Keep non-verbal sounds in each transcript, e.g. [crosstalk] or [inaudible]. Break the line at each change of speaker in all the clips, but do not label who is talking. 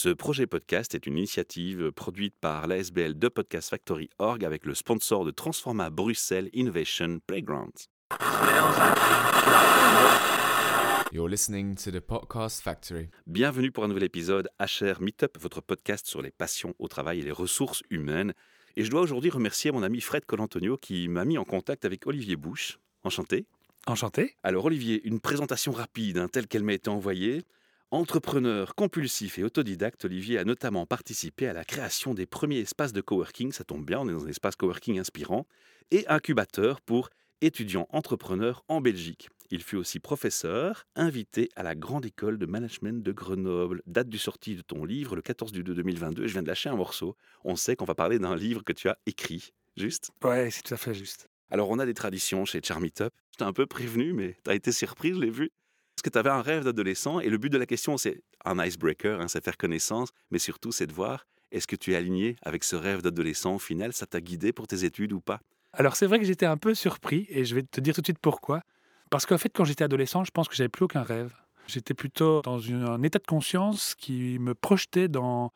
Ce projet podcast est une initiative produite par l'ASBL de Podcast Factory Org avec le sponsor de Transforma Bruxelles Innovation Playground.
You're listening to the Podcast Factory.
Bienvenue pour un nouvel épisode HR Meetup, votre podcast sur les passions au travail et les ressources humaines. Et je dois aujourd'hui remercier mon ami Fred Colantonio qui m'a mis en contact avec Olivier Bouche. Enchanté.
Enchanté.
Alors Olivier, une présentation rapide hein, telle qu'elle m'a été envoyée. Entrepreneur compulsif et autodidacte, Olivier a notamment participé à la création des premiers espaces de coworking, ça tombe bien, on est dans un espace coworking inspirant, et incubateur pour étudiants entrepreneurs en Belgique. Il fut aussi professeur, invité à la Grande École de Management de Grenoble. Date du sortie de ton livre, le 14 du 2 2022. Je viens de lâcher un morceau. On sait qu'on va parler d'un livre que tu as écrit. Juste?
Ouais, c'est tout à fait juste.
Alors, on a des traditions chez Charmeetup. Je t'ai un peu prévenu, mais tu as été surpris, je l'ai vu. Parce que tu avais un rêve d'adolescent et le but de la question, c'est un icebreaker, hein, c'est faire connaissance, mais surtout, c'est de voir est-ce que tu es aligné avec ce rêve d'adolescent au final? Ça t'a guidé pour tes études ou pas?
Alors, c'est vrai que j'étais un peu surpris et je vais te dire tout de suite pourquoi. Parce qu'en fait, quand j'étais adolescent, je pense que j'avais plus aucun rêve. J'étais plutôt dans un état de conscience qui me projetait dans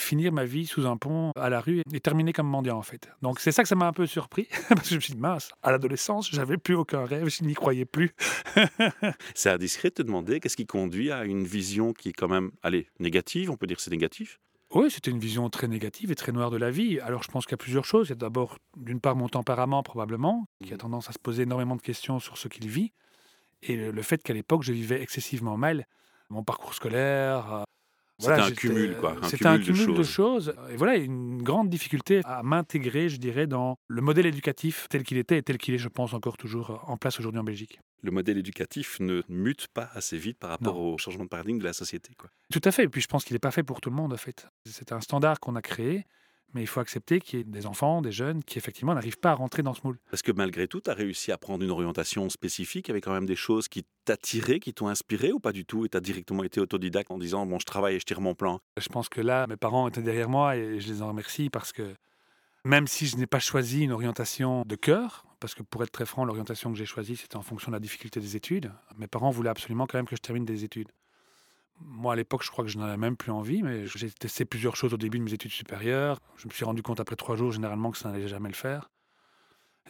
finir ma vie sous un pont à la rue et terminer comme mendiant en fait. Donc c'est ça que ça m'a un peu surpris [laughs] parce que je me suis dit mince, à l'adolescence, j'avais plus aucun rêve, je n'y croyais plus. [laughs]
C'est indiscret de te demander qu'est-ce qui conduit à une vision qui est quand même, allez, négative, on peut dire que c'est négatif?
Oui, c'était une vision très négative et très noire de la vie. Alors je pense qu'il y a plusieurs choses. Il y a d'abord, d'une part, mon tempérament probablement, qui a tendance à se poser énormément de questions sur ce qu'il vit, et le, le fait qu'à l'époque, je vivais excessivement mal mon parcours scolaire. Euh,
C'était un cumul, quoi,
C'était un
cumul de choses.
choses. Et voilà, une grande difficulté à m'intégrer, je dirais, dans le modèle éducatif tel qu'il était et tel qu'il est, je pense, encore toujours en place aujourd'hui en Belgique.
Le modèle éducatif ne mute pas assez vite par rapport
Non.
au changement de paradigme de la société. Quoi.
Tout à fait. Et puis je pense qu'il n'est pas fait pour tout le monde, en fait. C'est un standard qu'on a créé, mais il faut accepter qu'il y ait des enfants, des jeunes qui, effectivement, n'arrivent pas à rentrer dans ce moule.
Parce que malgré tout, tu as réussi à prendre une orientation spécifique avec quand même des choses qui t'attiraient, qui t'ont inspiré ou pas du tout Et tu as directement été autodidacte en disant Bon, je travaille et je tire mon plan.
Je pense que là, mes parents étaient derrière moi et je les en remercie parce que même si je n'ai pas choisi une orientation de cœur, parce que pour être très franc, l'orientation que j'ai choisie, c'était en fonction de la difficulté des études, mes parents voulaient absolument quand même que je termine des études. Moi, à l'époque, je crois que je n'en avais même plus envie, mais j'ai testé plusieurs choses au début de mes études supérieures. Je me suis rendu compte après trois jours, généralement, que ça n'allait jamais le faire.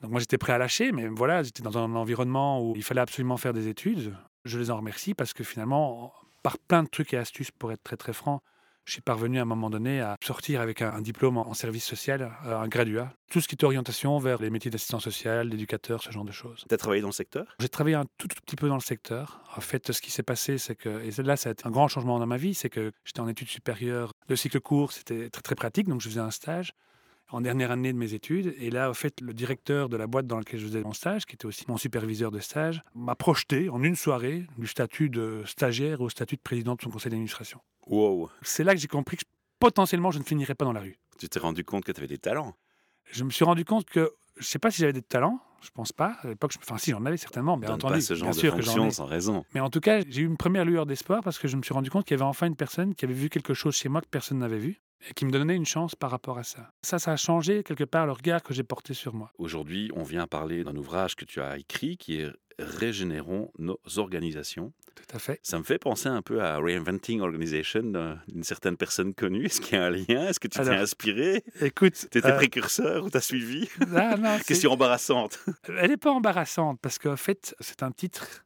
Donc moi, j'étais prêt à lâcher, mais voilà, j'étais dans un environnement où il fallait absolument faire des études. Je les en remercie parce que finalement, par plein de trucs et astuces, pour être très très franc, je suis parvenu à un moment donné à sortir avec un, un diplôme en en service social, euh, un graduat. Tout ce qui est orientation vers les métiers d'assistant social, d'éducateur, ce genre de choses.
Tu as travaillé dans le secteur?
J'ai travaillé un tout, tout petit peu dans le secteur. En fait, ce qui s'est passé, c'est que, et là, ça a été un grand changement dans ma vie, c'est que j'étais en études supérieures. Le cycle court, c'était très, très pratique, donc je faisais un stage en dernière année de mes études. Et là, en fait, le directeur de la boîte dans laquelle je faisais mon stage, qui était aussi mon superviseur de stage, m'a projeté en une soirée du statut de stagiaire au statut de président de son conseil d'administration.
Wow
C'est là que j'ai compris que potentiellement, je ne finirais pas dans la rue.
Tu t'es rendu compte que tu avais des talents?
Je me suis rendu compte que, je ne sais pas si j'avais des talents, je pense pas. À l'époque, je- enfin, si, j'en avais certainement, bien
Donne
entendu.
pas ce genre
bien
de
sûr que j'en ai.
sans raison.
Mais en tout cas, j'ai eu une première lueur d'espoir parce que je me suis rendu compte qu'il y avait enfin une personne qui avait vu quelque chose chez moi que personne n'avait vu et qui me donnait une chance par rapport à ça. Ça, ça a changé quelque part le regard que j'ai porté sur moi.
Aujourd'hui, on vient parler d'un ouvrage que tu as écrit qui est Régénérons nos organisations.
Tout à fait.
Ça me fait penser un peu à Reinventing Organization d'un- d'une certaine personne connue. Est-ce qu'il y a un lien? Est-ce que tu t'es inspiré?
Écoute,
Tu étais
euh,
précurseur ou t'as suivi?
Ah, non, [laughs]
Question embarrassante.
elle n'est pas embarrassante parce qu'en fait, c'est un titre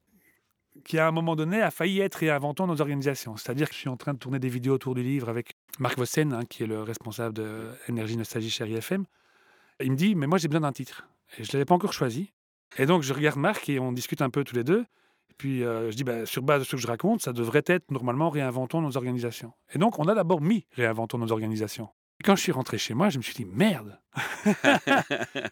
qui, à un moment donné, a failli être réinventant nos organisations. C'est-à-dire que je suis en train de tourner des vidéos autour du livre avec Marc Vossen, hein, qui est le responsable de Énergie Nostalgie chez IFM. Il me dit, mais moi j'ai besoin d'un titre. Et je ne l'avais pas encore choisi. Et donc je regarde Marc et on discute un peu tous les deux. Et puis euh, je dis, bah, sur base de ce que je raconte, ça devrait être normalement réinventons nos organisations. Et donc on a d'abord mis réinventons nos organisations. Et quand je suis rentré chez moi, je me suis dit, merde, [laughs]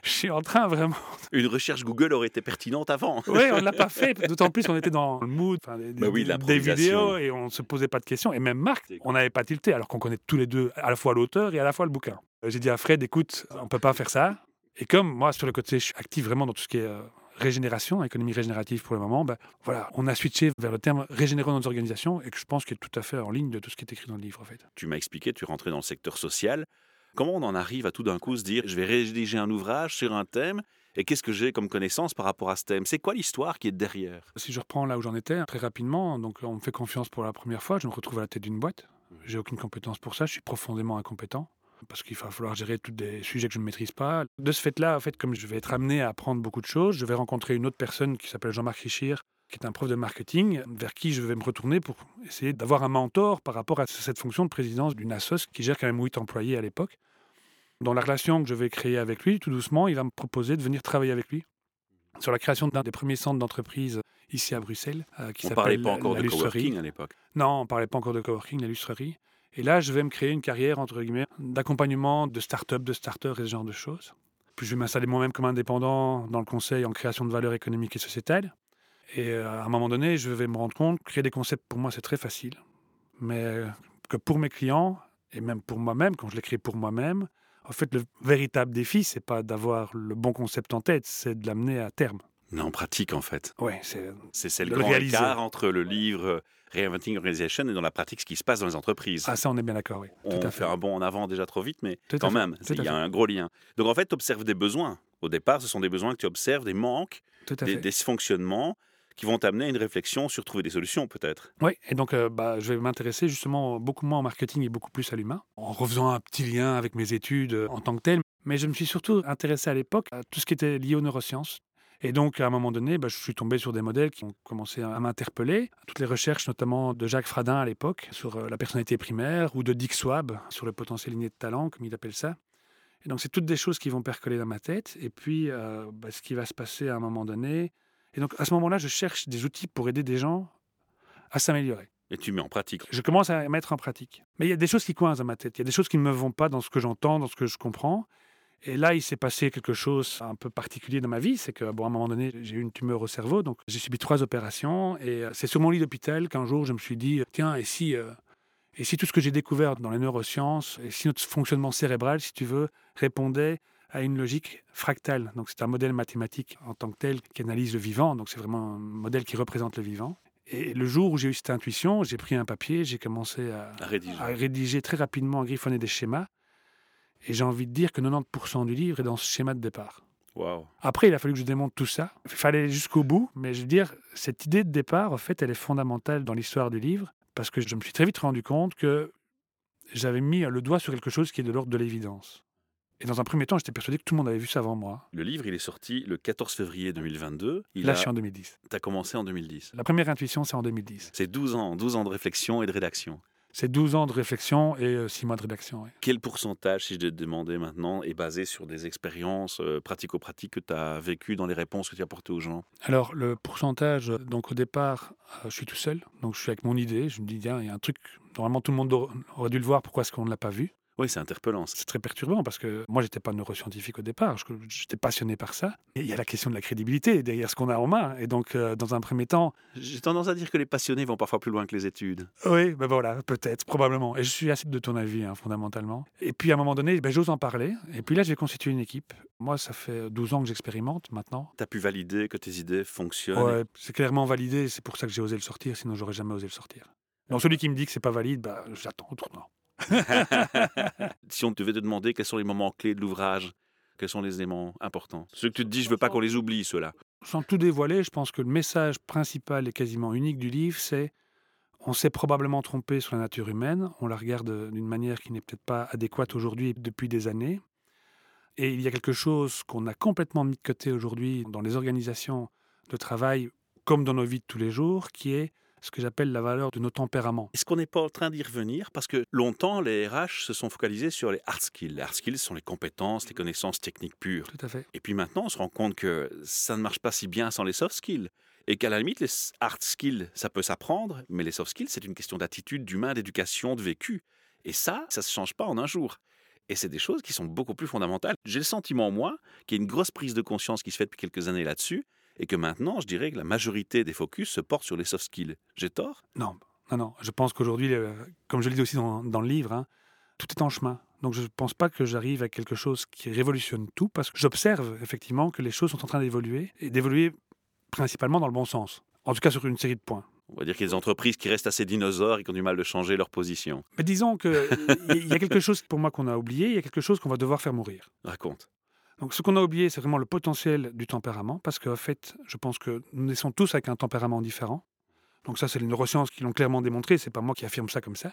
je suis en train vraiment
Une recherche Google aurait été pertinente avant.
oui, on ne l'a pas fait. [laughs] D'autant plus qu'on était dans le mood des,
Bah oui,
des-
l'improvisation.
vidéos et on ne se posait pas de questions. Et même Marc, on n'avait pas tilté, alors qu'on connaît tous les deux à la fois l'auteur et à la fois le bouquin. J'ai dit à Fred, écoute, on ne peut pas faire ça. Et comme moi, sur le côté, je suis actif vraiment dans tout ce qui est euh, régénération, économie régénérative pour le moment, ben, voilà, on a switché vers le terme régénérer nos organisations et que je pense qu'il est tout à fait en ligne de tout ce qui est écrit dans le livre, en fait.
Tu m'as expliqué, tu rentrais dans le secteur social. Comment on en arrive à tout d'un coup se dire je vais rédiger un ouvrage sur un thème et qu'est-ce que j'ai comme connaissance par rapport à ce thème? C'est quoi l'histoire qui est derrière?
Si je reprends là où j'en étais, très rapidement, donc on me fait confiance pour la première fois, je me retrouve à la tête d'une boîte J'ai aucune compétence pour ça. Je suis profondément incompétent parce qu'il va falloir gérer tous des sujets que je ne maîtrise pas. De ce fait-là, en fait, comme je vais être amené à apprendre beaucoup de choses, je vais rencontrer une autre personne qui s'appelle Jean-Marc Richir, qui est un prof de marketing, vers qui je vais me retourner pour essayer d'avoir un mentor par rapport à cette fonction de présidence d'une ASOS qui gère quand même huit employés à l'époque. Dans la relation que je vais créer avec lui, tout doucement, il va me proposer de venir travailler avec lui sur la création d'un des premiers centres d'entreprise ici à Bruxelles, euh, qui
On parlait
s'appelle
pas encore
la
de
Lustrerie.
coworking à l'époque.
Non, on parlait pas encore de coworking, la lustrerie. Et là, je vais me créer une carrière, entre guillemets, d'accompagnement de start-up, de starters et ce genre de choses. Puis je vais m'installer moi-même comme indépendant dans le conseil en création de valeur économique et sociétale. Et euh, à un moment donné, je vais me rendre compte, créer des concepts, pour moi, c'est très facile. Mais euh, que pour mes clients, et même pour moi-même, quand je les crée pour moi-même, en fait, le véritable défi, c'est pas d'avoir le bon concept en tête, c'est de l'amener à terme.
Mais en pratique, en fait.
Ouais, c'est
le
le
grand
réaliser.
écart entre le livre euh, Reinventing Organization et dans la pratique ce qui se passe dans les entreprises.
ah ça, on est bien d'accord, oui.
On
Tout à
fait
fait.
un bond en avant déjà trop vite, mais
Tout
quand même, il y a un gros lien. Donc en fait, tu observes des besoins. Au départ, ce sont des besoins que tu observes, des manques, des dysfonctionnements qui vont t'amener à une réflexion sur trouver des solutions peut-être.
Oui, et donc euh, bah, je vais m'intéresser justement beaucoup moins au marketing et beaucoup plus à l'humain, en refaisant un petit lien avec mes études euh, en tant que tel. Mais je me suis surtout intéressé à l'époque à tout ce qui était lié aux neurosciences. Et donc, à un moment donné, bah, je suis tombé sur des modèles qui ont commencé à m'interpeller. Toutes les recherches, notamment de Jacques Fradin à l'époque, sur euh, la personnalité primaire, ou de Dick Swab, sur le potentiel inné de talent, comme il appelle ça. Et donc, c'est toutes des choses qui vont percoler dans ma tête. Et puis, euh, bah, ce qui va se passer à un moment donné. Et donc, à ce moment-là, je cherche des outils pour aider des gens à s'améliorer.
Et tu mets en pratique.
Je commence à mettre en pratique. Mais il y a des choses qui coincent dans ma tête. Il y a des choses qui ne me vont pas dans ce que j'entends, dans ce que je comprends. Et là, il s'est passé quelque chose un peu particulier dans ma vie. C'est que, bon, à un moment donné, j'ai eu une tumeur au cerveau. Donc, j'ai subi trois opérations. Et euh, c'est sur mon lit d'hôpital qu'un jour, je me suis dit tiens, et si, euh, et si tout ce que j'ai découvert dans les neurosciences, et si notre fonctionnement cérébral, si tu veux, répondait à une logique fractale? Donc, c'est un modèle mathématique en tant que tel qui analyse le vivant. Donc, c'est vraiment un modèle qui représente le vivant. Et le jour où j'ai eu cette intuition, j'ai pris un papier, j'ai commencé à,
À rédiger.
à rédiger très rapidement, à griffonner des schémas. Et j'ai envie de dire que 90% du livre est dans ce schéma de départ.
Waouh.
Après, il a fallu que je démonte tout ça. Il fallait aller jusqu'au bout. Mais je veux dire, cette idée de départ, en fait, elle est fondamentale dans l'histoire du livre. Parce que je me suis très vite rendu compte que j'avais mis le doigt sur quelque chose qui est de l'ordre de l'évidence. Et dans un premier temps, j'étais persuadé que tout le monde avait vu ça avant moi.
Le livre, il est sorti le 14 février 2022. Il
Là,
a...
je suis en 2010.
T'as commencé en 2010.
La première intuition, c'est en 2010.
C'est 12 ans, 12 ans de réflexion et de rédaction.
C'est 12 ans de réflexion et 6 mois de rédaction.
Quel pourcentage, si je te demander maintenant, est basé sur des expériences euh, pratico-pratiques que tu as vécues dans les réponses que tu as apportées aux gens?
Alors, le pourcentage, euh, donc au départ, euh, je suis tout seul. Donc, je suis avec mon idée. Je me dis, tiens, il y a un truc, normalement, tout le monde aur- aurait dû le voir. Pourquoi est-ce qu'on ne l'a pas vu?
Oui, c'est interpellant.
C'est très perturbant parce que moi, j'étais pas neuroscientifique au départ. J'étais passionné par ça. Et il y a la question de la crédibilité derrière ce qu'on a en main. Et donc, euh, dans un premier temps,
J'ai tendance à dire que les passionnés vont parfois plus loin que les études.
oui, ben voilà, peut-être, probablement. Et je suis assez de ton avis, hein, fondamentalement. Et puis, à un moment donné, ben, j'ose en parler. Et puis là, j'ai constitué une équipe. Moi, ça fait 12 ans que j'expérimente maintenant.
Tu as pu valider que tes idées fonctionnent.
Ouais, c'est clairement validé. C'est pour ça que j'ai osé le sortir. Sinon, j'aurais jamais osé le sortir. Donc, celui qui me dit que c'est pas valide, bah, j'attends au tournant. [laughs]
si on devait te demander quels sont les moments clés de l'ouvrage, quels sont les éléments importants? Ceux que tu te dis, je veux pas qu'on les oublie, ceux-là.
Sans tout dévoiler, je pense que le message principal et quasiment unique du livre, c'est on s'est probablement trompé sur la nature humaine, on la regarde d'une manière qui n'est peut-être pas adéquate aujourd'hui depuis des années. Et il y a quelque chose qu'on a complètement mis de côté aujourd'hui dans les organisations de travail, comme dans nos vies de tous les jours, qui est ce que j'appelle la valeur de nos tempéraments.
Est-ce qu'on n'est pas en train d'y revenir? Parce que longtemps, les RH se sont focalisés sur les hard skills. Les hard skills sont les compétences, les connaissances techniques pures.
Tout à fait.
Et puis maintenant, on se rend compte que ça ne marche pas si bien sans les soft skills. Et qu'à la limite, les hard skills, ça peut s'apprendre, mais les soft skills, c'est une question d'attitude, d'humain, d'éducation, de vécu. Et ça, ça ne se change pas en un jour. Et c'est des choses qui sont beaucoup plus fondamentales. J'ai le sentiment, moi, qu'il y a une grosse prise de conscience qui se fait depuis quelques années là-dessus, et que maintenant, je dirais que la majorité des focus se porte sur les soft skills. J'ai tort?
Non, non, non. Je pense qu'aujourd'hui, euh, comme je le dis aussi dans, dans le livre, hein, tout est en chemin. Donc je ne pense pas que j'arrive à quelque chose qui révolutionne tout, parce que j'observe effectivement que les choses sont en train d'évoluer, et d'évoluer principalement dans le bon sens. En tout cas sur une série de points.
On va dire qu'il y a des entreprises qui restent assez dinosaures et qui ont du mal de changer leur position.
Mais disons qu'il [laughs] y a quelque chose pour moi qu'on a oublié, il y a quelque chose qu'on va devoir faire mourir.
Raconte.
Donc ce qu'on a oublié, c'est vraiment le potentiel du tempérament, parce qu'en fait, je pense que nous naissons tous avec un tempérament différent. Donc ça, c'est les neurosciences qui l'ont clairement démontré, c'est pas moi qui affirme ça comme ça.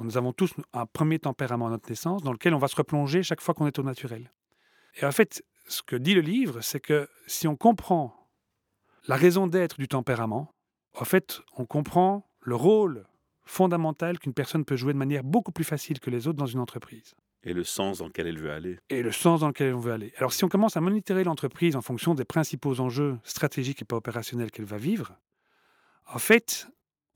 Nous avons tous un premier tempérament à notre naissance dans lequel on va se replonger chaque fois qu'on est au naturel. Et en fait, ce que dit le livre, c'est que si on comprend la raison d'être du tempérament, en fait, on comprend le rôle fondamental qu'une personne peut jouer de manière beaucoup plus facile que les autres dans une entreprise.
Et le sens dans lequel elle veut aller.
Et le sens dans lequel on veut aller. Alors si on commence à monitorer l'entreprise en fonction des principaux enjeux stratégiques et pas opérationnels qu'elle va vivre, en fait,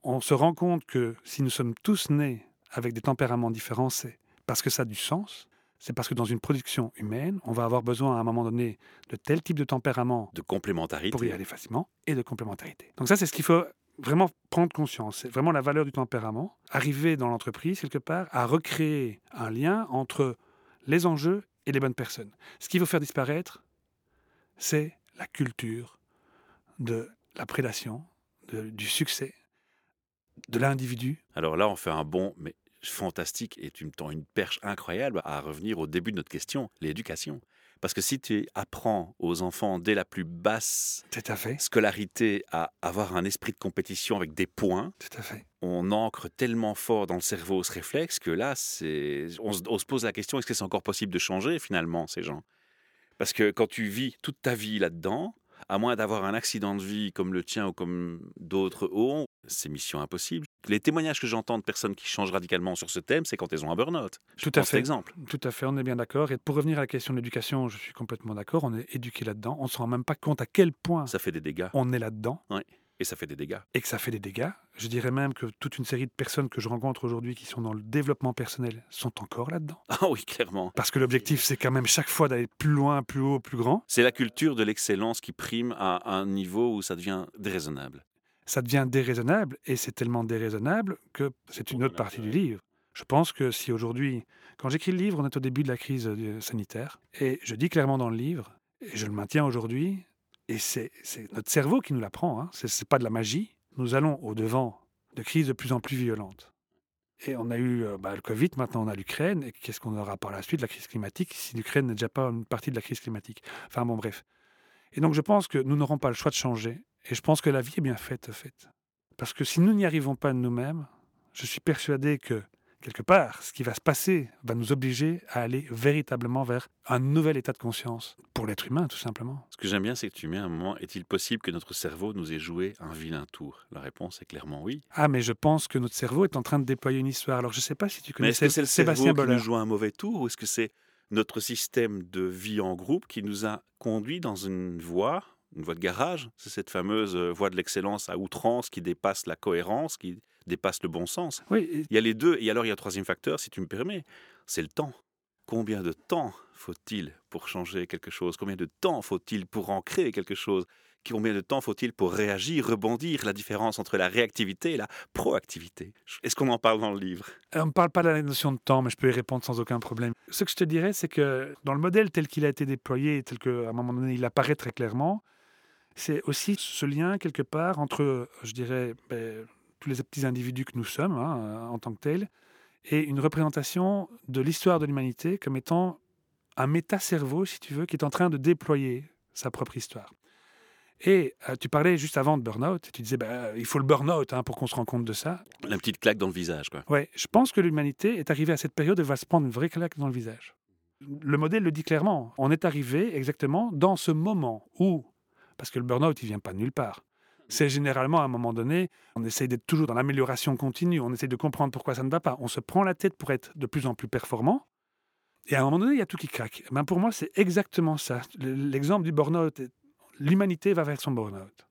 on se rend compte que si nous sommes tous nés avec des tempéraments différents, c'est parce que ça a du sens, c'est parce que dans une production humaine, on va avoir besoin à un moment donné de tel type de tempérament
De complémentarité.
pour y aller facilement et de complémentarité. Donc ça, c'est ce qu'il faut vraiment prendre conscience. C'est vraiment la valeur du tempérament. Arriver dans l'entreprise, quelque part, à recréer un lien entre les enjeux et les bonnes personnes. Ce qu'il faut faire disparaître, c'est la culture de la prédation, du succès, de l'individu.
Alors là, on fait un bond, mais fantastique, et tu me tends une perche incroyable à revenir au début de notre question, l'éducation. Parce que si tu apprends aux enfants dès la plus basse
Tout à fait.
scolarité à avoir un esprit de compétition avec des points,
Tout à fait.
on ancre tellement fort dans le cerveau ce réflexe que là, c'est, on, se- on se pose la question est-ce que c'est encore possible de changer finalement ces gens? Parce que quand tu vis toute ta vie là-dedans, à moins d'avoir un accident de vie comme le tien ou comme d'autres ont, c'est mission impossible. Les témoignages que j'entends de personnes qui changent radicalement sur ce thème, c'est quand elles ont un burn-out. Je
Tout à fait.
exemple.
Tout à fait, on est bien d'accord. Et pour revenir à la question de l'éducation, je suis complètement d'accord. On est éduqué là-dedans. On ne se rend même pas compte à quel point
Ça fait des dégâts.
on est là-dedans
Et ça fait des dégâts.
et que ça fait des dégâts. Je dirais même que toute une série de personnes que je rencontre aujourd'hui qui sont dans le développement personnel sont encore là-dedans.
Ah oui, clairement.
Parce que l'objectif, c'est quand même chaque fois d'aller plus loin, plus haut, plus grand.
C'est la culture de l'excellence qui prime à un niveau où ça devient déraisonnable.
Ça devient déraisonnable et c'est tellement déraisonnable que c'est une autre partie du livre. Je pense que si aujourd'hui, quand j'écris le livre, on est au début de la crise euh, sanitaire et je dis clairement dans le livre, et je le maintiens aujourd'hui, et c'est notre cerveau qui nous l'apprend, hein, c'est c'est pas de la magie. Nous allons au-devant de crises de plus en plus violentes. Et on a eu euh, bah, le Covid, maintenant on a l'Ukraine, et qu'est-ce qu'on aura par la suite? La crise climatique, si l'Ukraine n'est déjà pas une partie de la crise climatique. Enfin bon, bref. Et donc je pense que nous n'aurons pas le choix de changer. Et je pense que la vie est bien faite, faite. Parce que si nous n'y arrivons pas de nous-mêmes, je suis persuadé que, quelque part, ce qui va se passer va nous obliger à aller véritablement vers un nouvel état de conscience pour l'être humain, tout simplement.
Ce que j'aime bien, c'est que tu mets un moment est-il possible que notre cerveau nous ait joué un vilain tour? La réponse est clairement oui.
Ah, mais je pense que notre cerveau est en train de déployer une histoire. Alors, je ne sais pas si tu connais
est-ce que c'est le
Sébastien
cerveau qui nous joue un mauvais tour ou est-ce que c'est notre système de vie en groupe qui nous a conduit dans une voie, une voie de garage C'est cette fameuse euh, voie de l'excellence à outrance qui dépasse la cohérence, qui dépasse le bon sens.
Oui,
Il y a les deux, et alors il y a un troisième facteur, si tu me permets, c'est le temps. Combien de temps faut-il pour changer quelque chose? Combien de temps faut-il pour en créer quelque chose? Combien de temps faut-il pour réagir, rebondir? La différence entre la réactivité et la proactivité. Est-ce qu'on en parle dans le livre?
On ne parle pas de la notion de temps, mais je peux y répondre sans aucun problème. Ce que je te dirais, c'est que dans le modèle tel qu'il a été déployé, tel qu'à un moment donné il apparaît très clairement, c'est aussi ce lien quelque part entre, je dirais, ben, tous les petits individus que nous sommes hein, en tant que tels, et une représentation de l'histoire de l'humanité comme étant un méta-cerveau, si tu veux, qui est en train de déployer sa propre histoire. Et euh, tu parlais juste avant de burn-out, et tu disais, ben, il faut le burn-out hein, pour qu'on se rende compte de ça.
La petite claque dans le visage, quoi.
Ouais, je pense que l'humanité est arrivée à cette période elle va se prendre une vraie claque dans le visage. Le modèle le dit clairement. On est arrivé exactement dans ce moment où, parce que le burn-out, il vient pas de nulle part. C'est généralement à un moment donné, on essaye d'être toujours dans l'amélioration continue, on essaye de comprendre pourquoi ça ne va pas, on se prend la tête pour être de plus en plus performant, et à un moment donné, il y a tout qui craque. Ben pour moi, c'est exactement ça. L'exemple du burn-out, l'humanité va vers son burn-out.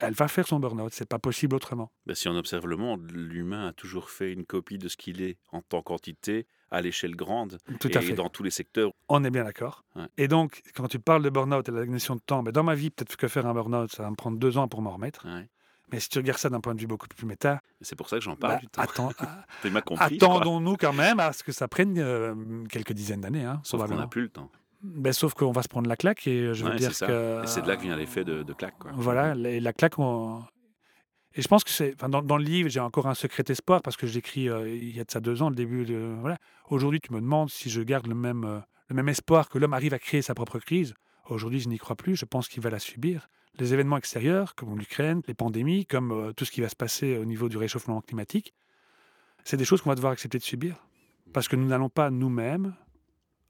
Elle va faire son burn-out, c'est pas possible autrement.
Ben, si on observe le monde, l'humain a toujours fait une copie de ce qu'il est en tant qu'entité à l'échelle grande
Tout
et
à fait.
dans tous les secteurs.
On est bien d'accord.
Ouais.
Et donc, quand tu parles de burn-out et de la notion de temps, ben dans ma vie, peut-être que faire un burn-out, ça va me prendre deux ans pour m'en remettre.
Ouais.
Mais si tu regardes ça d'un point de vue beaucoup plus méta,
C'est pour ça que j'en parle
bah,
du temps.
attends- [laughs] ah, attendons-nous quand même à ce que ça prenne euh, quelques dizaines d'années. Hein,
Sauf qu'on n'a plus le temps.
Ben, sauf qu'on va se prendre la claque et je veux
Ouais,
dire que...
Et c'est de là que vient l'effet de, de claque. Quoi.
Voilà, la, la claque. on- Et je pense que c'est. dans le livre, j'ai encore un secret espoir parce que j'écris euh, il y a de ça deux ans, le début de. Voilà. Aujourd'hui, tu me demandes si je garde le même, euh, le même espoir que l'homme arrive à créer sa propre crise. Aujourd'hui, je n'y crois plus. Je pense qu'il va la subir. Les événements extérieurs, comme l'Ukraine, les pandémies, comme euh, tout ce qui va se passer au niveau du réchauffement climatique, c'est des choses qu'on va devoir accepter de subir. Parce que nous n'allons pas nous-mêmes,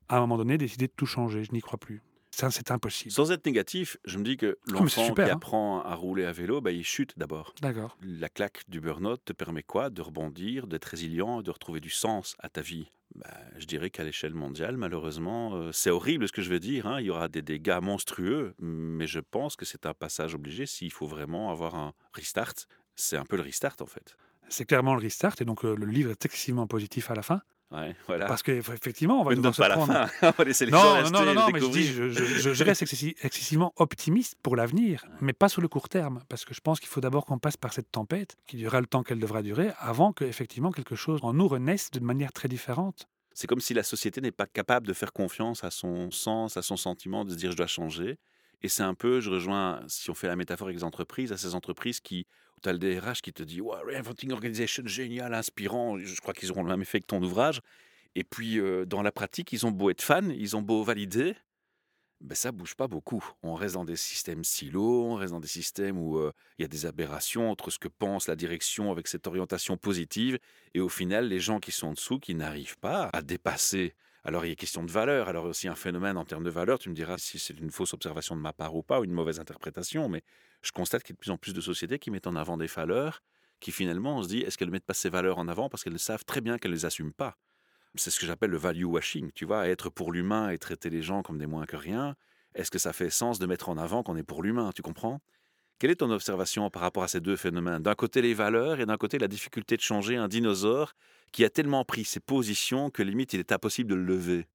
à un moment donné, décider de tout changer. Je n'y crois plus. Ça, c'est impossible.
Sans être négatif, je me dis que
c'est
l'enfant qui
hein.
apprend à rouler à vélo, bah, il chute d'abord.
D'accord.
La claque du burn-out te permet quoi? De rebondir, d'être résilient, de retrouver du sens à ta vie? Bah, je dirais qu'à l'échelle mondiale, malheureusement, euh, c'est horrible ce que je veux dire. hein, Il y aura des dégâts monstrueux, mais je pense que c'est un passage obligé s'il faut vraiment avoir un restart. C'est un peu le restart en fait.
C'est clairement le restart. Et donc, euh, le livre est excessivement positif à la fin.
Ouais, voilà.
Parce qu'effectivement, on va devoir se
pas la
prendre.
fin. [laughs] on va laisser les gens
Non, non,
rester
non, non, non, mais je dis,
découvrir.
je, je- je- je reste excessi- excessivement optimiste pour l'avenir, mais pas sur le court terme, parce que je pense qu'il faut d'abord qu'on passe par cette tempête, qui durera le temps qu'elle devra durer, avant que effectivement quelque chose en nous renaisse de manière très différente.
C'est comme si la société n'est pas capable de faire confiance à son sens, à son sentiment, de se dire je dois changer. Et c'est un peu, je rejoins, si on fait la métaphore avec les entreprises, à ces entreprises qui, tu as le DRH qui te dit ouais, Reinventing Organization, génial, inspirant, je crois qu'ils auront le même effet que ton ouvrage. Et puis, dans la pratique, ils ont beau être fans, ils ont beau valider, ben, ça bouge pas beaucoup. On reste dans des systèmes silos, on reste dans des systèmes où il y a des aberrations entre ce que pense la direction avec cette orientation positive et au final, les gens qui sont en dessous, qui n'arrivent pas à dépasser. Alors, il y a question de valeur. Alors, aussi un phénomène en termes de valeur. Tu me diras si c'est une fausse observation de ma part ou pas, ou une mauvaise interprétation. Mais je constate qu'il y a de plus en plus de sociétés qui mettent en avant des valeurs qui, finalement, on se dit, est-ce qu'elles ne mettent pas ces valeurs en avant parce qu'elles savent très bien qu'elles ne les assument pas? C'est ce que j'appelle le value washing. Tu vois, être pour l'humain et traiter les gens comme des moins que rien. Est-ce que ça fait sens de mettre en avant qu'on est pour l'humain Tu comprends? Quelle est ton observation par rapport à ces deux phénomènes? D'un côté les valeurs et d'un côté la difficulté de changer un dinosaure qui a tellement pris ses positions que limite il est impossible de le lever.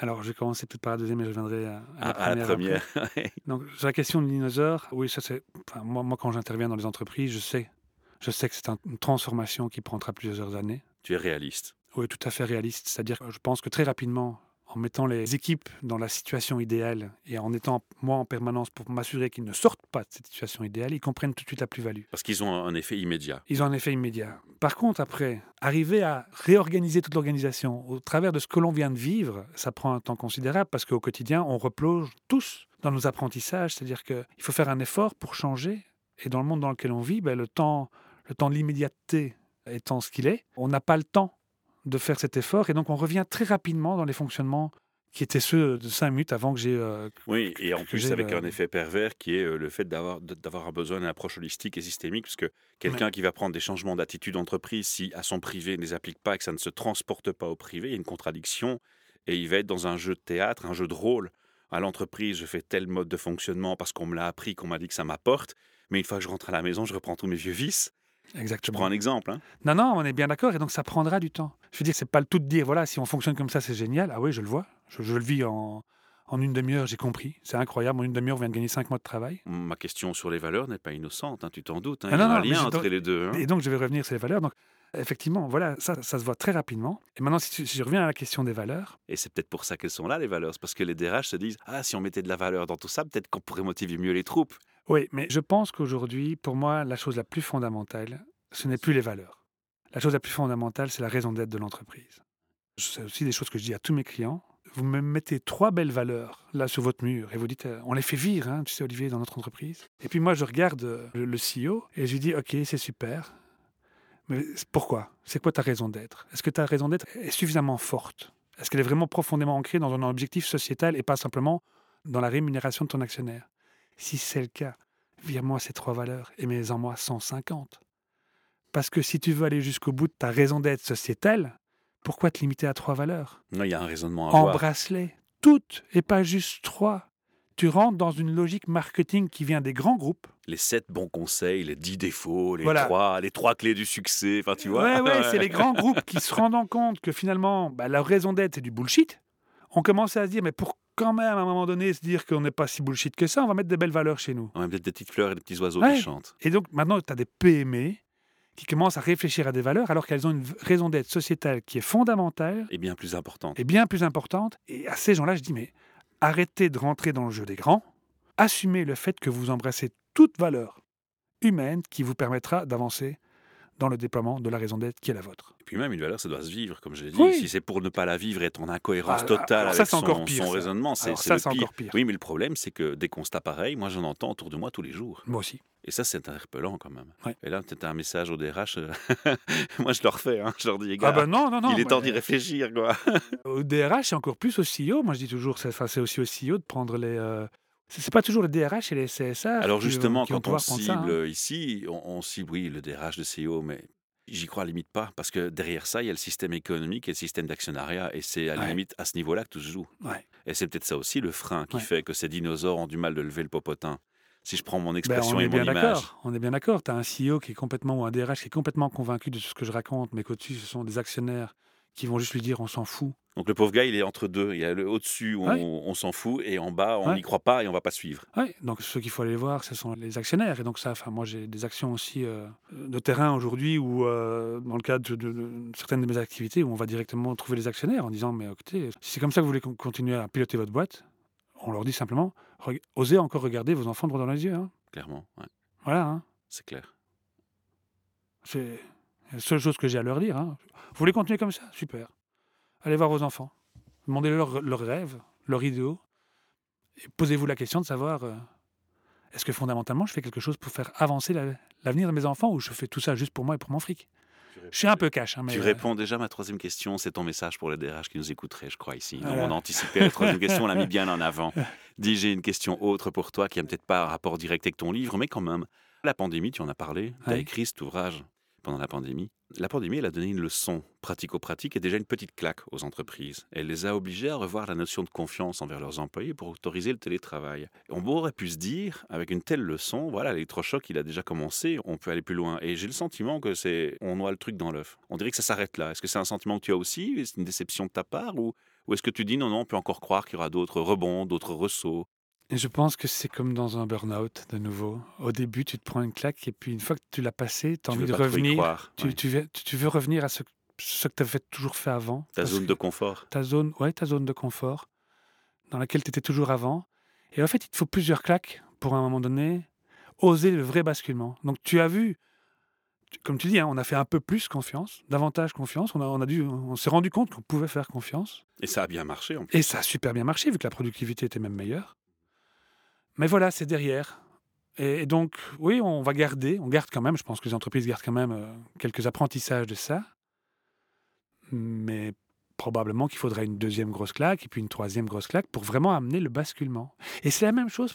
Alors, je vais commencer peut-être par la deuxième et je reviendrai à, à
À, à la
première.
première. [laughs]
Donc, sur la question de dinosaure, oui, ça c'est. enfin, moi, moi, quand j'interviens dans les entreprises, je sais, je sais que c'est un- une transformation qui prendra plusieurs années.
tu es réaliste.
Oui, tout à fait réaliste. C'est-à-dire que je pense que très rapidement, en mettant les équipes dans la situation idéale et en étant moi en permanence pour m'assurer qu'ils ne sortent pas de cette situation idéale, ils comprennent tout de suite la plus-value.
Parce qu'ils ont un effet immédiat.
Ils ont un effet immédiat. Par contre, après, arriver à réorganiser toute l'organisation au travers de ce que l'on vient de vivre, ça prend un temps considérable parce qu'au quotidien, on replonge tous dans nos apprentissages. C'est-à-dire qu'il faut faire un effort pour changer. Et dans le monde dans lequel on vit, ben, le temps, le temps de l'immédiateté étant ce qu'il est, on n'a pas le temps de faire cet effort. Et donc, on revient très rapidement dans les fonctionnements qui étaient ceux de cinq minutes avant que j'ai... euh,
Oui, et en
que
plus avec
euh,
un effet pervers qui est euh, le fait d'avoir besoin d'une approche holistique et systémique, puisque quelqu'un qui va prendre des changements d'attitude d'entreprise, si à son privé ne les applique pas et que ça ne se transporte pas au privé, il y a une contradiction et il va être dans un jeu de théâtre, un jeu de rôle. À l'entreprise, je fais tel mode de fonctionnement parce qu'on me l'a appris, qu'on m'a dit que ça m'apporte, mais une fois que je rentre à la maison, je reprends tous mes vieux vices. Je
exactement.
prends un exemple. hein.
Non, non, on est bien d'accord, et donc ça prendra du temps. Je veux dire, c'est pas le tout de dire, voilà, si on fonctionne comme ça, c'est génial. Ah oui, je le vois, je, je le vis en, en une demi-heure, j'ai compris. C'est incroyable, en une demi-heure, on vient de gagner cinq mois de travail.
Ma question sur les valeurs n'est pas innocente, hein, tu t'en doutes. hein,
Ah
il y a
non,
un lien
je
entre les deux. hein.
Et donc, je vais revenir sur les valeurs. Donc, effectivement, voilà, ça, ça se voit très rapidement. Et maintenant, si, tu- si je reviens à la question des valeurs,
Et c'est peut-être pour ça qu'elles sont là, les valeurs. C'est parce que les DRH se disent Ah, si on mettait de la valeur dans tout ça, peut-être qu'on pourrait motiver mieux les troupes.
Oui, mais je pense qu'aujourd'hui, pour moi, la chose la plus fondamentale, ce n'est plus les valeurs. La chose la plus fondamentale, c'est la raison d'être de l'entreprise. C'est aussi des choses que je dis à tous mes clients. Vous me mettez trois belles valeurs là sur votre mur et vous dites, euh, on les fait vivre, hein, tu sais, Olivier, dans notre entreprise. Et puis moi, je regarde euh, le, le CEO et je lui dis, OK, c'est super. Mais pourquoi? C'est quoi ta raison d'être? Est-ce que ta raison d'être est suffisamment forte? Est-ce qu'elle est vraiment profondément ancrée dans un objectif sociétal et pas simplement dans la rémunération de ton actionnaire? Si c'est le cas, vire-moi ces trois valeurs et mets-en moi 150. Parce que si tu veux aller jusqu'au bout de ta raison d'être sociétale, pourquoi te limiter à trois valeurs?
Non, il y a un raisonnement à.
Embrasse-les, toutes et pas juste trois. Tu rentres dans une logique marketing qui vient des grands groupes.
Les sept bons conseils, les dix défauts, les,
Voilà.
trois, les trois clés du succès. Enfin, tu vois.
Ouais, ouais, c'est les grands [laughs] groupes qui se rendant compte que finalement, bah, leur raison d'être, c'est du bullshit. On commence à se dire, mais pour quand même, à un moment donné, se dire qu'on n'est pas si bullshit que ça, on va mettre des belles valeurs chez nous.
On a peut-être des petites fleurs et des petits oiseaux
Ouais.
qui chantent.
Et donc, maintenant, tu as des PME qui commencent à réfléchir à des valeurs alors qu'elles ont une raison d'être sociétale qui est fondamentale
Et bien plus importante.
est bien plus importante. Et à ces gens-là, je dis, mais arrêtez de rentrer dans le jeu des grands. Assumez le fait que vous embrassez toute valeur humaine qui vous permettra d'avancer dans le déploiement de la raison d'être qui est la vôtre.
Et puis même, une valeur, ça doit se vivre, comme je l'ai dit.
Oui.
Si c'est pour ne pas la vivre et être en incohérence
Ah,
totale
alors ça,
avec
c'est encore
son,
pire,
son
ça.
raisonnement, c'est c'est
c'est
pire.
encore pire.
Oui, mais le problème, c'est que des constats pareils, moi, j'en entends autour de moi tous les jours.
Moi aussi.
Et ça, c'est interpellant quand même.
Ouais.
Et là, peut-être un message au DRH. euh, [laughs] moi, je leur fais. Hein. Je leur dis, les gars,
Ah ben non, non, non.
il est temps d'y réfléchir. Quoi.
Au DRH et encore plus au CEO. Moi, je dis toujours, c'est c'est aussi au CEO de prendre les. euh, C'est c'est pas toujours le DRH et les CSA.
Alors justement,
qui
quand on
ça,
cible
hein.
ici, on, on cible, oui, le DRH, le CEO, mais j'y crois limite pas, parce que derrière ça, il y a le système économique et le système d'actionnariat, et c'est à la
Ouais.
limite à ce niveau-là que tout se joue.
Ouais.
Et c'est peut-être ça aussi le frein qui
Ouais.
fait que ces dinosaures ont du mal de lever le popotin. Si je prends mon
Ben,
expression
on
et
est
mon
bien
image.
d'accord. On est bien d'accord. Tu as un CEO qui est complètement ou un DRH qui est complètement convaincu de ce que je raconte, mais qu'au-dessus, ce sont des actionnaires qui vont juste lui dire on s'en fout.
Donc le pauvre gars, il est entre deux. Il y a le au-dessus où
Ouais.
on, on s'en fout, et en bas, on n'y
Ouais.
croit pas et on va pas suivre.
Ouais, donc ceux qu'il faut aller voir, ce sont les actionnaires. Et donc ça, enfin, moi j'ai des actions aussi euh, de terrain aujourd'hui où, euh, dans le cadre de, de- de certaines de mes activités, où on va directement trouver les actionnaires en disant, mais écoutez, si c'est comme ça que vous voulez con- continuer à piloter votre boîte, on leur dit simplement, osez encore regarder vos enfants droit dans les yeux. hein.
Clairement, ouais,
Voilà, hein.
c'est clair.
c'est la seule chose que j'ai à leur dire. hein. Vous voulez continuer comme ça? Super. Allez voir vos enfants. Demandez-leur leurs rêves, leurs idéaux. Et posez-vous la question de savoir euh, est-ce que fondamentalement je fais quelque chose pour faire avancer la- l'avenir de mes enfants ou je fais tout ça juste pour moi et pour mon fric? Je suis un peu cash. hein, mais,
Tu
euh,
réponds déjà à ma troisième question, c'est ton message pour les DRH qui nous écouteraient, je crois, ici. Donc. On a anticipé la troisième question, on l'a mis [laughs] bien en avant. Dis, j'ai une question autre pour toi qui n'a peut-être pas un rapport direct avec ton livre, mais quand même. La pandémie, tu en as parlé, tu as
Ouais.
écrit cet ouvrage pendant la pandémie. La pandémie, elle a donné une leçon pratico-pratique et déjà une petite claque aux entreprises. Elle les a obligés à revoir la notion de confiance envers leurs employés pour autoriser le télétravail. On aurait pu se dire, avec une telle leçon, voilà, l'électrochoc, il a déjà commencé, on peut aller plus loin. Et j'ai le sentiment que c'est, on noie le truc dans l'œuf. On dirait que ça s'arrête là. Est-ce que c'est un sentiment que tu as aussi C'est une déception de ta part ou, ou est-ce que tu dis non, non, on peut encore croire qu'il y aura d'autres rebonds, d'autres ressauts?
Et je pense que c'est comme dans un burn-out, de nouveau. Au début, tu te prends une claque et puis une fois que tu l'as passé, tu as envie de revenir.
croire,
Tu,
ouais.
tu veux, tu veux revenir à ce, ce que tu avais toujours fait avant.
Ta zone de confort
ta zone, ouais, ta zone de confort dans laquelle tu étais toujours avant. Et en fait, il te faut plusieurs claques pour à un moment donné oser le vrai basculement. Donc tu as vu, comme tu dis, hein, on a fait un peu plus confiance, davantage confiance. On, a, on, a dû, on s'est rendu compte qu'on pouvait faire confiance.
Et ça a bien marché en plus.
Et ça a super bien marché vu que la productivité était même meilleure. Mais voilà, c'est derrière. Et, donc, oui, on va garder, on garde quand même, je pense que les entreprises gardent quand même euh, quelques apprentissages de ça. Mais probablement qu'il faudra une deuxième grosse claque et puis une troisième grosse claque pour vraiment amener le basculement. Et c'est la même chose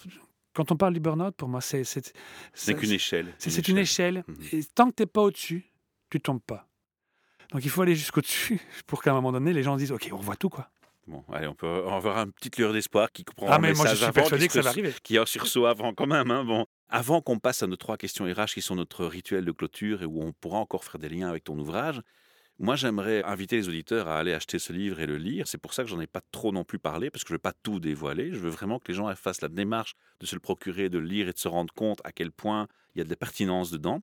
quand on parle du burn-out, pour moi, c'est c'est-
qu'une échelle.
c'est c'est une échelle.
Mhm.
Et tant que tu n'es pas au-dessus, tu tombes pas. Donc il faut aller jusqu'au-dessus [laughs] pour qu'à un moment donné, les gens disent Ok, on revoit tout, quoi.
Bon, allez, on peut avoir une petite lueur d'espoir qui comprend
Ah, mais moi, je suis persuadé
qui
que ça va arriver.
Qui a un sursaut avant quand même. hein, bon. Avant qu'on passe à nos trois questions RH qui sont notre rituel de clôture et où on pourra encore faire des liens avec ton ouvrage, moi j'aimerais inviter les auditeurs à aller acheter ce livre et le lire. C'est pour ça que j'en ai pas trop non plus parlé parce que je veux pas tout dévoiler. Je veux vraiment que les gens fassent la démarche de se le procurer, de le lire et de se rendre compte à quel point il y a de la pertinence dedans.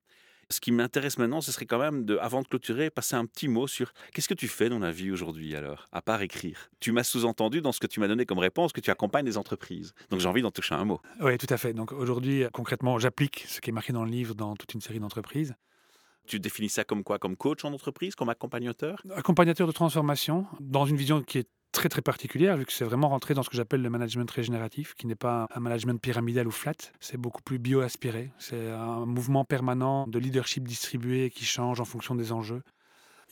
Ce qui m'intéresse maintenant, ce serait quand même, de, avant de clôturer, passer un petit mot sur qu'est-ce que tu fais dans la vie aujourd'hui alors, à part écrire? Tu m'as sous-entendu dans ce que tu m'as donné comme réponse que tu accompagnes des entreprises. Donc j'ai envie d'en toucher un mot.
Oui, tout à fait. Donc aujourd'hui, concrètement, j'applique ce qui est marqué dans le livre dans toute une série d'entreprises.
Tu définis ça comme quoi? Comme coach en entreprise? Comme accompagnateur?
Accompagnateur de transformation, dans une vision qui est très très particulière, vu que c'est vraiment rentré dans ce que j'appelle le management régénératif, qui n'est pas un management pyramidal ou flat, c'est beaucoup plus bio-aspiré. C'est un mouvement permanent de leadership distribué qui change en fonction des enjeux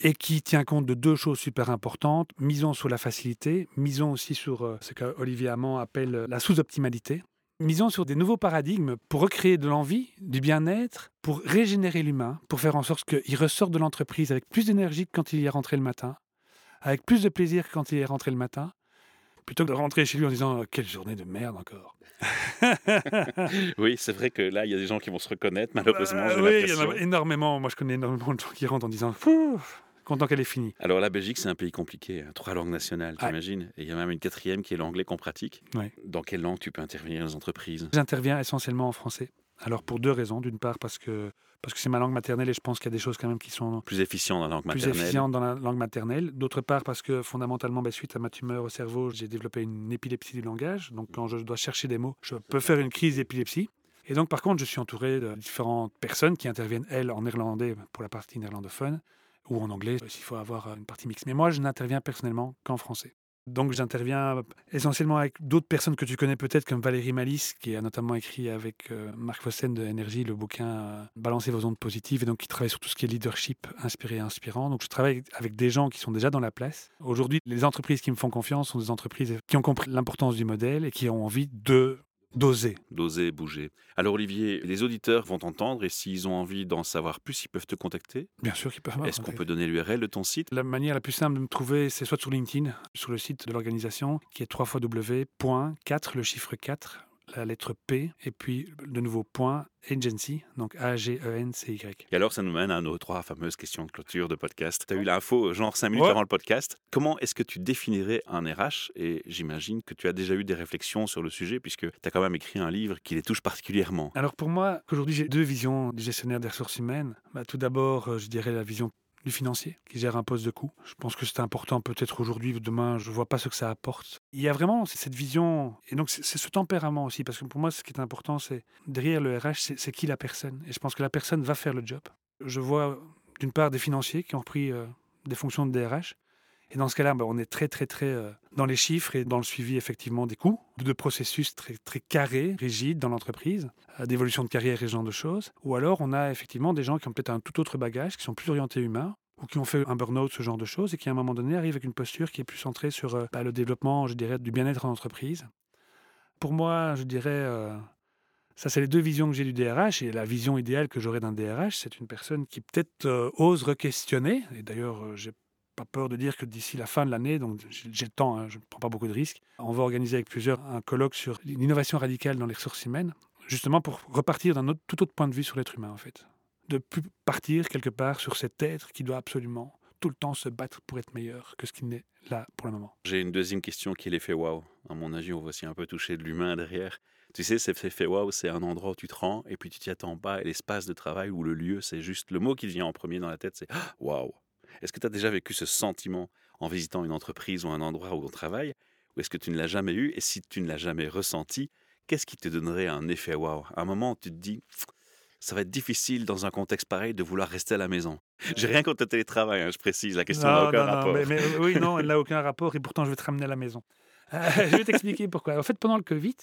et qui tient compte de deux choses super importantes. Misons sur la facilité, misons aussi sur euh, ce qu'Olivier Hamon appelle euh, la sous-optimalité. Misons sur des nouveaux paradigmes pour recréer de l'envie, du bien-être, pour régénérer l'humain, pour faire en sorte qu'il ressorte de l'entreprise avec plus d'énergie que quand il y est rentré le matin, avec plus de plaisir que quand il est rentré le matin, plutôt que de rentrer chez lui en disant quelle journée de merde encore. [laughs]
Oui, c'est vrai que là, il y a des gens qui vont se reconnaître, malheureusement.
Euh,
j'ai
oui, il y en a énormément. Moi, je connais énormément de gens qui rentrent en disant content qu'elle est finie.
Alors la Belgique, c'est un pays compliqué. hein. Trois langues nationales, t'imagines? Et il y a même une quatrième qui est l'anglais qu'on pratique.
Ouais.
Dans quelle langue tu peux intervenir dans les entreprises?
J'interviens essentiellement en français. Alors pour deux raisons. D'une part parce que parce que c'est ma langue maternelle et je pense qu'il y a des choses quand même qui sont
Plus efficient dans la langue
plus
maternelle.
efficientes dans la langue maternelle. D'autre part parce que fondamentalement, ben, suite à ma tumeur au cerveau, j'ai développé une épilepsie du langage. Donc quand je dois chercher des mots, je peux faire une crise d'épilepsie. Et donc, par contre, je suis entouré de différentes personnes qui interviennent, elles, en néerlandais pour la partie néerlandophone, ou en anglais s'il faut avoir une partie mixte. Mais moi, je n'interviens personnellement qu'en français. Donc j'interviens essentiellement avec d'autres personnes que tu connais peut-être, comme Valérie Malice, qui a notamment écrit avec euh, Marc Fossen de Énergie le bouquin euh, Balancer vos ondes positives, et donc qui travaille sur tout ce qui est leadership inspiré et inspirant. Donc je travaille avec des gens qui sont déjà dans la place. Aujourd'hui, les entreprises qui me font confiance sont des entreprises qui ont compris l'importance du modèle et qui ont envie de D'oser.
D'oser bouger. Alors Olivier, les auditeurs vont t'entendre et s'ils ont envie d'en savoir plus, ils peuvent te contacter?
Bien sûr qu'ils peuvent.
Est-ce qu'on peut donner l'URL de ton site?
La manière la plus simple de me trouver, c'est soit sur LinkedIn, sur le site de l'organisation, qui est www.4, le chiffre 4, la lettre P, et puis de nouveau point agency, donc A-G-E-N-C-Y.
Et alors, ça nous mène à nos trois fameuses questions de clôture de podcast. Tu as eu l'info, genre 5 minutes avant le podcast. Comment est-ce que tu définirais un RH Et j'imagine que tu as déjà eu des réflexions sur le sujet, puisque tu as quand même écrit un livre qui les touche particulièrement.
Alors pour moi, aujourd'hui, j'ai deux visions du gestionnaire des ressources humaines. Bah, tout d'abord, euh, je dirais la vision du financier qui gère un poste de coût. Je pense que c'est important peut-être aujourd'hui, demain, je ne vois pas ce que ça apporte. Il y a vraiment cette vision, et donc c'est ce tempérament aussi, parce que pour moi, ce qui est important, c'est derrière le RH, c'est qui la personne. Et je pense que la personne va faire le job. Je vois d'une part des financiers qui ont repris euh, des fonctions de DRH, et dans ce cas-là, ben, on est très, très, très euh, dans les chiffres et dans le suivi effectivement des coûts, de processus très, très carrés, rigides dans l'entreprise, euh, d'évolution de carrière et ce genre de choses. Ou alors, on a effectivement des gens qui ont peut-être un tout autre bagage, qui sont plus orientés humains, ou qui ont fait un burn-out, ce genre de choses, et qui à un moment donné arrivent avec une posture qui est plus centrée sur euh, bah, le développement, je dirais, du bien-être en entreprise. Pour moi, je dirais, ça c'est les deux visions que j'ai du DRH, et la vision idéale que j'aurais d'un DRH, c'est une personne qui peut-être ose re-questionner, et d'ailleurs, j'ai pas peur de dire que d'ici la fin de l'année, donc j'ai le temps, hein, je ne prends pas beaucoup de risques, on va organiser avec plusieurs un colloque sur l'innovation radicale dans les ressources humaines, justement pour repartir d'un tout autre point de vue sur l'être humain en fait. De plus partir quelque part sur cet être qui doit absolument tout le temps se battre pour être meilleur que ce qui n'est là pour le moment.
J'ai une deuxième question qui est l'effet waouh. À mon avis, on va aussi un peu toucher de l'humain derrière. Tu sais, cet effet waouh, c'est un endroit où tu te rends et puis tu t'y attends pas. Et l'espace de travail ou le lieu, c'est juste le mot qui vient en premier dans la tête, c'est waouh. Est-ce que tu as déjà vécu ce sentiment en visitant une entreprise ou un endroit où on travaille Ou est-ce que tu ne l'as jamais eu? Et si tu ne l'as jamais ressenti, qu'est-ce qui te donnerait un effet wow Un moment où tu te dis, ça va être difficile dans un contexte pareil de vouloir rester à la maison. [laughs] J'ai rien contre le télétravail, hein, je précise, la question n'a aucun rapport.
oui, non, elle n'a [laughs] aucun rapport et pourtant je vais te ramener à la maison. Euh, [laughs] je vais t'expliquer pourquoi. En fait, pendant le Covid,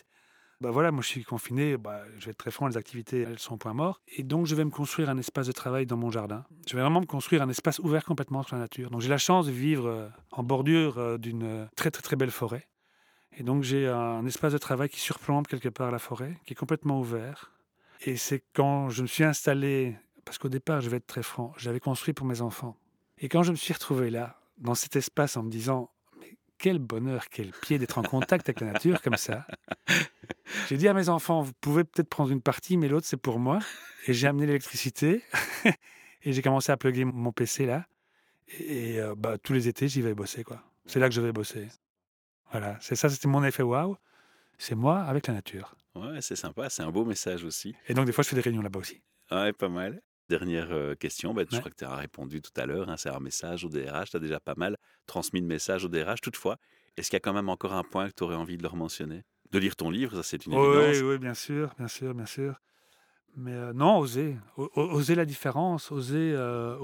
bah voilà, moi je suis confiné, bah, je vais être très franc, les activités elles sont au point mort. Et donc je vais me construire un espace de travail dans mon jardin. Je vais vraiment me construire un espace ouvert complètement sur la nature. Donc j'ai la chance de vivre euh, en bordure euh, d'une euh, très très très belle forêt. Et donc j'ai un espace de travail qui surplombe quelque part la forêt, qui est complètement ouvert. Et c'est quand je me suis installé, parce qu'au départ, je vais être très franc, j'avais construit pour mes enfants. Et quand je me suis retrouvé là, dans cet espace, en me disant, quel bonheur, quel pied d'être en contact avec la nature comme ça. J'ai dit à mes enfants, vous pouvez peut-être prendre une partie, mais l'autre, c'est pour moi. Et j'ai amené l'électricité [laughs] et j'ai commencé à plugger mon PC là. Et euh, bah, tous les étés, j'y vais bosser. quoi. C'est là que je vais bosser. Voilà, c'est ça, c'était mon effet waouh. C'est moi avec la nature.
Ouais, c'est sympa, c'est un beau message aussi.
Et donc, des fois, je fais des réunions là-bas aussi.
Ouais, pas mal. Dernière euh, question, bah, je crois que tu as répondu tout à l'heure, hein, c'est un message au DRH, tu as déjà pas mal transmis de messages au DRH. Toutefois, est-ce qu'il y a quand même encore un point que tu aurais envie de leur mentionner? De lire ton livre, ça c'est une évidence.
Oui, oui, bien sûr, bien sûr, bien sûr. Mais euh, non, oser. oser la différence, oser, euh,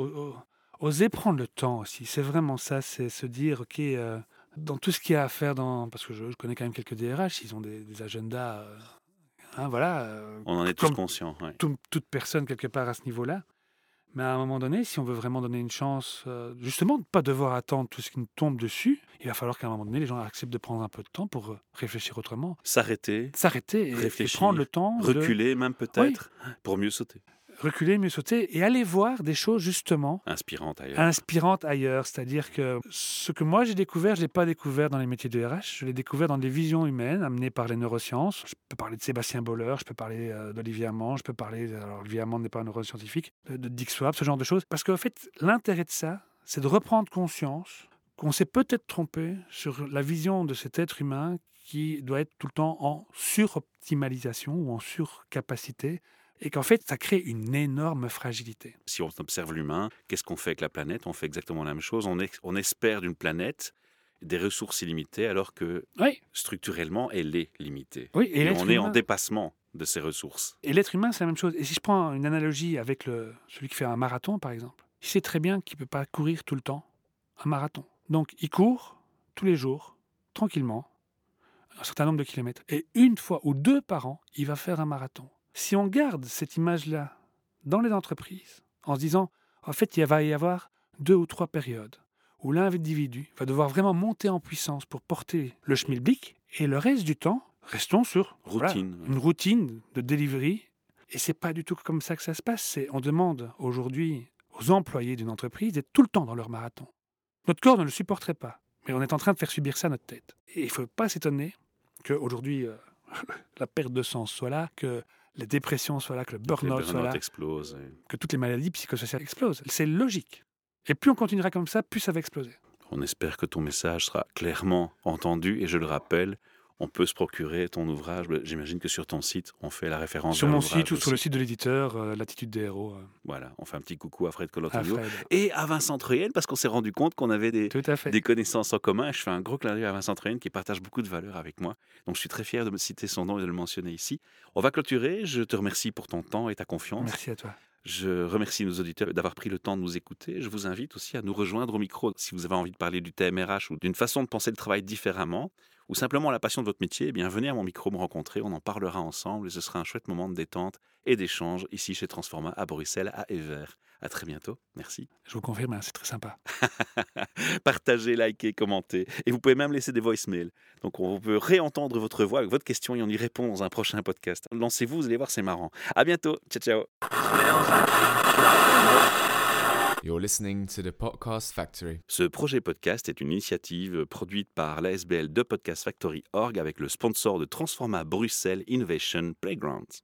oser prendre le temps aussi. C'est vraiment ça, c'est se dire, OK, dans tout ce qu'il y a à faire, dans... parce que je, connais quand même quelques DRH, ils ont des, des agendas Hein, voilà.
Euh, On en est tous conscients.
toute personne, quelque part, à ce niveau-là. Mais à un moment donné, si on veut vraiment donner une chance, euh, justement, de ne pas devoir attendre tout ce qui nous tombe dessus, il va falloir qu'à un moment donné, les gens acceptent de prendre un peu de temps pour euh, réfléchir autrement.
S'arrêter.
S'arrêter et, réfléchir, prendre le temps.
Reculer, même peut-être, pour mieux sauter
reculer, mieux sauter et aller voir des choses justement
inspirantes ailleurs.
Inspirantes ailleurs. C'est-à-dire que ce que moi j'ai découvert, je ne l'ai pas découvert dans les métiers de RH, je l'ai découvert dans des visions humaines amenées par les neurosciences. Je peux parler de Sébastien Boller, je peux parler euh, d'Olivier Amand, je peux parler, alors Olivier Amand n'est pas un neuroscientifique, de Dick Swab, ce genre de choses. Parce qu'en fait, l'intérêt de ça, c'est de reprendre conscience qu'on s'est peut-être trompé sur la vision de cet être humain qui doit être tout le temps en suroptimalisation ou en surcapacité et qu'en fait, ça crée une énorme fragilité.
Si on observe l'humain, qu'est-ce qu'on fait avec la planète? On fait exactement la même chose. On, on espère d'une planète des ressources illimitées alors que
Oui,
structurellement, elle est limitée.
oui. Et,
Et on est en dépassement de ces ressources.
Et l'être humain, c'est la même chose. Et si je prends une analogie avec le, celui qui fait un marathon, par exemple, il sait très bien qu'il ne peut pas courir tout le temps un marathon. Donc, il court tous les jours, tranquillement, un certain nombre de kilomètres. Et une fois ou deux par an, il va faire un marathon. Si on garde cette image-là dans les entreprises, en se disant, en fait, il va y avoir deux ou trois périodes où l'individu va devoir vraiment monter en puissance pour porter le schmilblick, et le reste du temps, restons sur voilà,
Routine.
une routine de delivery. Et c'est pas du tout comme ça que ça se passe. On demande aujourd'hui aux employés d'une entreprise d'être tout le temps dans leur marathon. Notre corps ne le supporterait pas, mais on est en train de faire subir ça à notre tête. Et il faut pas s'étonner qu'aujourd'hui euh, [laughs] la perte de sens soit là, que les dépressions soient là, que le burn-out soit là,
explosent. et
que toutes les maladies psychosociales explosent. C'est logique. Et plus on continuera comme ça, plus ça va exploser.
On espère que ton message sera clairement entendu. Et je le rappelle, on peut se procurer ton ouvrage. J'imagine que sur ton site, on fait la référence.
Sur mon site ou sur le site de l'éditeur, euh, L'attitude des héros, euh,
Voilà, on fait un petit coucou à Fred.
Fred.
Et à Vincent Truyen, parce qu'on s'est rendu compte qu'on avait des, connaissances en commun. Je fais un gros clin d'œil à Vincent Truyen qui partage beaucoup de valeurs avec moi. Donc je suis très fier de me citer son nom et de le mentionner ici. On va clôturer. Je te remercie pour ton temps et ta confiance.
Merci à toi.
Je remercie nos auditeurs d'avoir pris le temps de nous écouter. Je vous invite aussi à nous rejoindre au micro si vous avez envie de parler du TMRH ou d'une façon de penser le travail différemment ou simplement la passion de votre métier. Eh bien, venez à mon micro me rencontrer. On en parlera ensemble et ce sera un chouette moment de détente et d'échange ici chez Transforma à Bruxelles, à Ever. À très bientôt. Merci.
Je vous confirme, hein, c'est très sympa. [laughs]
Partagez, likez, commentez. Et vous pouvez même laisser des voicemails. Donc on peut réentendre votre voix avec votre question et on y répond dans un prochain podcast. Lancez-vous, vous allez voir, c'est marrant. À bientôt. Ciao, ciao.
You're listening to the Podcast Factory.
Ce projet podcast est une initiative produite par l'ASBL de Podcast Factory Org avec le sponsor de Transforma Bruxelles Innovation Playgrounds.